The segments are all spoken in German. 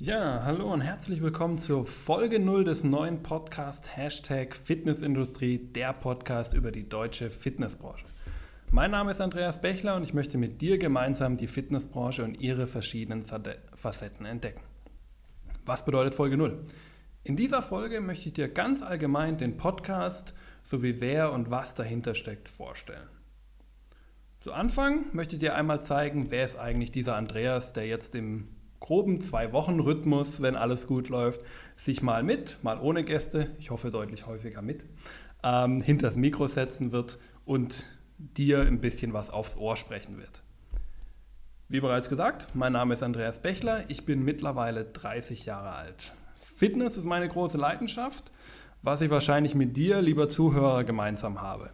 Ja, hallo und herzlich willkommen zur Folge 0 des neuen Podcasts Hashtag Fitnessindustrie, der Podcast über die deutsche Fitnessbranche. Mein Name ist Andreas Bechler und ich möchte mit dir gemeinsam die Fitnessbranche und ihre verschiedenen Facetten entdecken. Was bedeutet Folge 0? In dieser Folge möchte ich dir ganz allgemein den Podcast sowie wer und was dahinter steckt vorstellen. Zu Anfang möchte ich dir einmal zeigen, wer ist eigentlich dieser Andreas, der jetzt im groben Zwei-Wochen-Rhythmus, wenn alles gut läuft, sich mal mit, mal ohne Gäste, ich hoffe deutlich häufiger mit, ähm, das Mikro setzen wird und dir ein bisschen was aufs Ohr sprechen wird. Wie bereits gesagt, mein Name ist Andreas Bechler, ich bin mittlerweile 30 Jahre alt. Fitness ist meine große Leidenschaft, was ich wahrscheinlich mit dir, lieber Zuhörer, gemeinsam habe.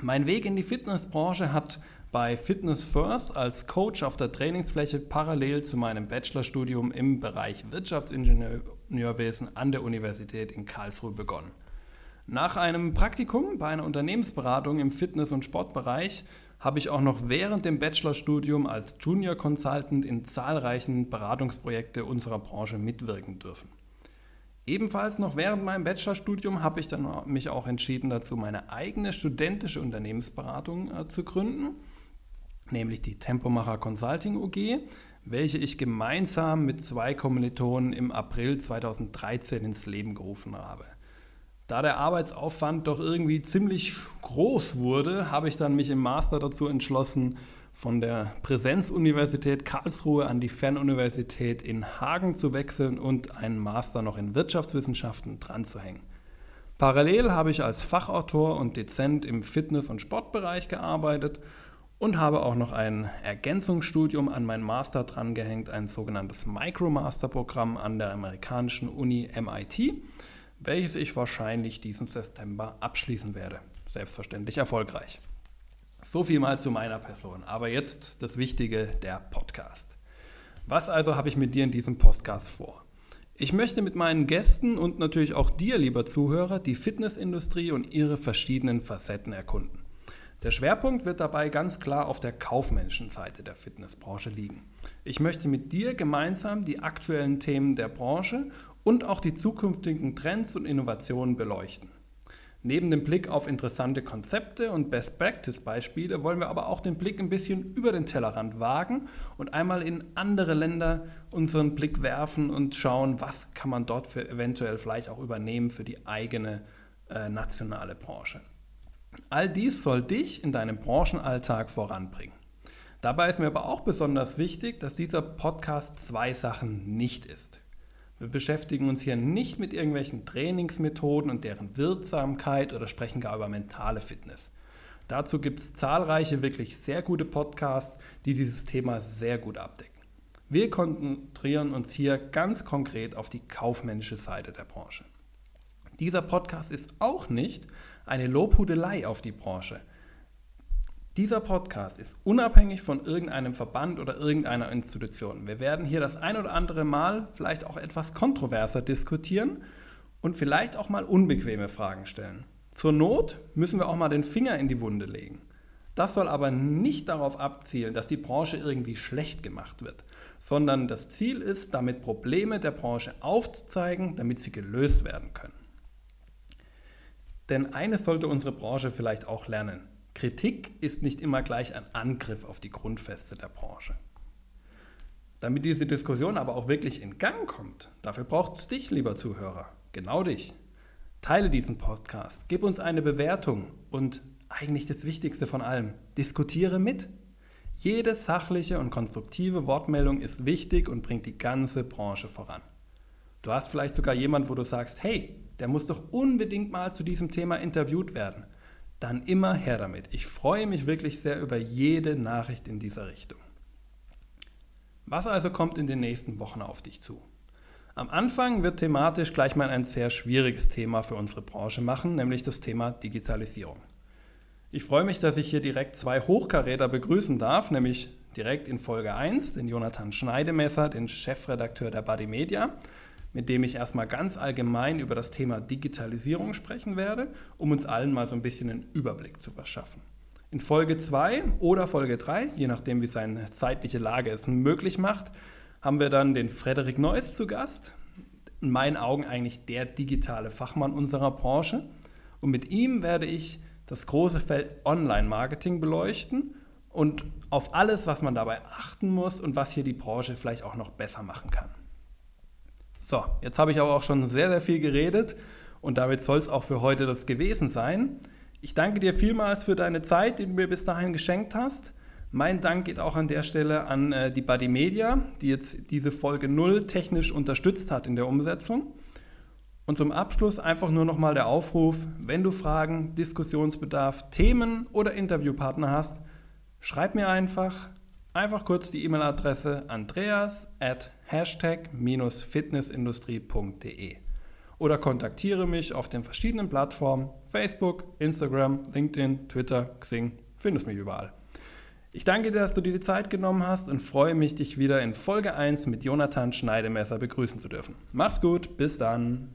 Mein Weg in die Fitnessbranche hat bei Fitness First als Coach auf der Trainingsfläche parallel zu meinem Bachelorstudium im Bereich Wirtschaftsingenieurwesen an der Universität in Karlsruhe begonnen. Nach einem Praktikum bei einer Unternehmensberatung im Fitness- und Sportbereich habe ich auch noch während dem Bachelorstudium als Junior Consultant in zahlreichen Beratungsprojekte unserer Branche mitwirken dürfen. Ebenfalls noch während meinem Bachelorstudium habe ich dann mich auch entschieden dazu, meine eigene studentische Unternehmensberatung äh, zu gründen nämlich die Tempomacher Consulting UG, welche ich gemeinsam mit zwei Kommilitonen im April 2013 ins Leben gerufen habe. Da der Arbeitsaufwand doch irgendwie ziemlich groß wurde, habe ich dann mich im Master dazu entschlossen, von der Präsenzuniversität Karlsruhe an die Fernuniversität in Hagen zu wechseln und einen Master noch in Wirtschaftswissenschaften dran zu hängen. Parallel habe ich als Fachautor und Dezent im Fitness- und Sportbereich gearbeitet und habe auch noch ein Ergänzungsstudium an meinen Master drangehängt, ein sogenanntes Micromaster-Programm an der amerikanischen Uni MIT, welches ich wahrscheinlich diesen September abschließen werde. Selbstverständlich erfolgreich. So viel mal zu meiner Person. Aber jetzt das Wichtige, der Podcast. Was also habe ich mit dir in diesem Podcast vor? Ich möchte mit meinen Gästen und natürlich auch dir, lieber Zuhörer, die Fitnessindustrie und ihre verschiedenen Facetten erkunden. Der Schwerpunkt wird dabei ganz klar auf der kaufmännischen Seite der Fitnessbranche liegen. Ich möchte mit dir gemeinsam die aktuellen Themen der Branche und auch die zukünftigen Trends und Innovationen beleuchten. Neben dem Blick auf interessante Konzepte und Best-Practice-Beispiele wollen wir aber auch den Blick ein bisschen über den Tellerrand wagen und einmal in andere Länder unseren Blick werfen und schauen, was kann man dort für eventuell vielleicht auch übernehmen für die eigene äh, nationale Branche. All dies soll dich in deinem Branchenalltag voranbringen. Dabei ist mir aber auch besonders wichtig, dass dieser Podcast zwei Sachen nicht ist. Wir beschäftigen uns hier nicht mit irgendwelchen Trainingsmethoden und deren Wirksamkeit oder sprechen gar über mentale Fitness. Dazu gibt es zahlreiche wirklich sehr gute Podcasts, die dieses Thema sehr gut abdecken. Wir konzentrieren uns hier ganz konkret auf die kaufmännische Seite der Branche. Dieser Podcast ist auch nicht eine Lobhudelei auf die Branche. Dieser Podcast ist unabhängig von irgendeinem Verband oder irgendeiner Institution. Wir werden hier das ein oder andere Mal vielleicht auch etwas kontroverser diskutieren und vielleicht auch mal unbequeme Fragen stellen. Zur Not müssen wir auch mal den Finger in die Wunde legen. Das soll aber nicht darauf abzielen, dass die Branche irgendwie schlecht gemacht wird, sondern das Ziel ist, damit Probleme der Branche aufzuzeigen, damit sie gelöst werden können. Denn eines sollte unsere Branche vielleicht auch lernen. Kritik ist nicht immer gleich ein Angriff auf die Grundfeste der Branche. Damit diese Diskussion aber auch wirklich in Gang kommt, dafür braucht es dich, lieber Zuhörer, genau dich. Teile diesen Podcast, gib uns eine Bewertung und eigentlich das Wichtigste von allem, diskutiere mit. Jede sachliche und konstruktive Wortmeldung ist wichtig und bringt die ganze Branche voran. Du hast vielleicht sogar jemanden, wo du sagst, hey, der muss doch unbedingt mal zu diesem Thema interviewt werden. Dann immer her damit. Ich freue mich wirklich sehr über jede Nachricht in dieser Richtung. Was also kommt in den nächsten Wochen auf dich zu? Am Anfang wird thematisch gleich mal ein sehr schwieriges Thema für unsere Branche machen, nämlich das Thema Digitalisierung. Ich freue mich, dass ich hier direkt zwei Hochkaräter begrüßen darf, nämlich direkt in Folge 1 den Jonathan Schneidemesser, den Chefredakteur der Body Media, mit dem ich erstmal ganz allgemein über das Thema Digitalisierung sprechen werde, um uns allen mal so ein bisschen einen Überblick zu verschaffen. In Folge 2 oder Folge 3, je nachdem wie seine zeitliche Lage es möglich macht, haben wir dann den Frederik Neuss zu Gast. In meinen Augen eigentlich der digitale Fachmann unserer Branche. Und mit ihm werde ich das große Feld Online-Marketing beleuchten und auf alles, was man dabei achten muss und was hier die Branche vielleicht auch noch besser machen kann. So, jetzt habe ich aber auch schon sehr, sehr viel geredet und damit soll es auch für heute das gewesen sein. Ich danke dir vielmals für deine Zeit, die du mir bis dahin geschenkt hast. Mein Dank geht auch an der Stelle an äh, die Buddy Media, die jetzt diese Folge 0 technisch unterstützt hat in der Umsetzung. Und zum Abschluss einfach nur nochmal der Aufruf, wenn du Fragen, Diskussionsbedarf, Themen oder Interviewpartner hast, schreib mir einfach, einfach kurz die E-Mail-Adresse andreas at hashtag-fitnessindustrie.de oder kontaktiere mich auf den verschiedenen Plattformen Facebook, Instagram, LinkedIn, Twitter, Xing, findest mich überall. Ich danke dir, dass du dir die Zeit genommen hast und freue mich, dich wieder in Folge 1 mit Jonathan Schneidemesser begrüßen zu dürfen. Mach's gut, bis dann.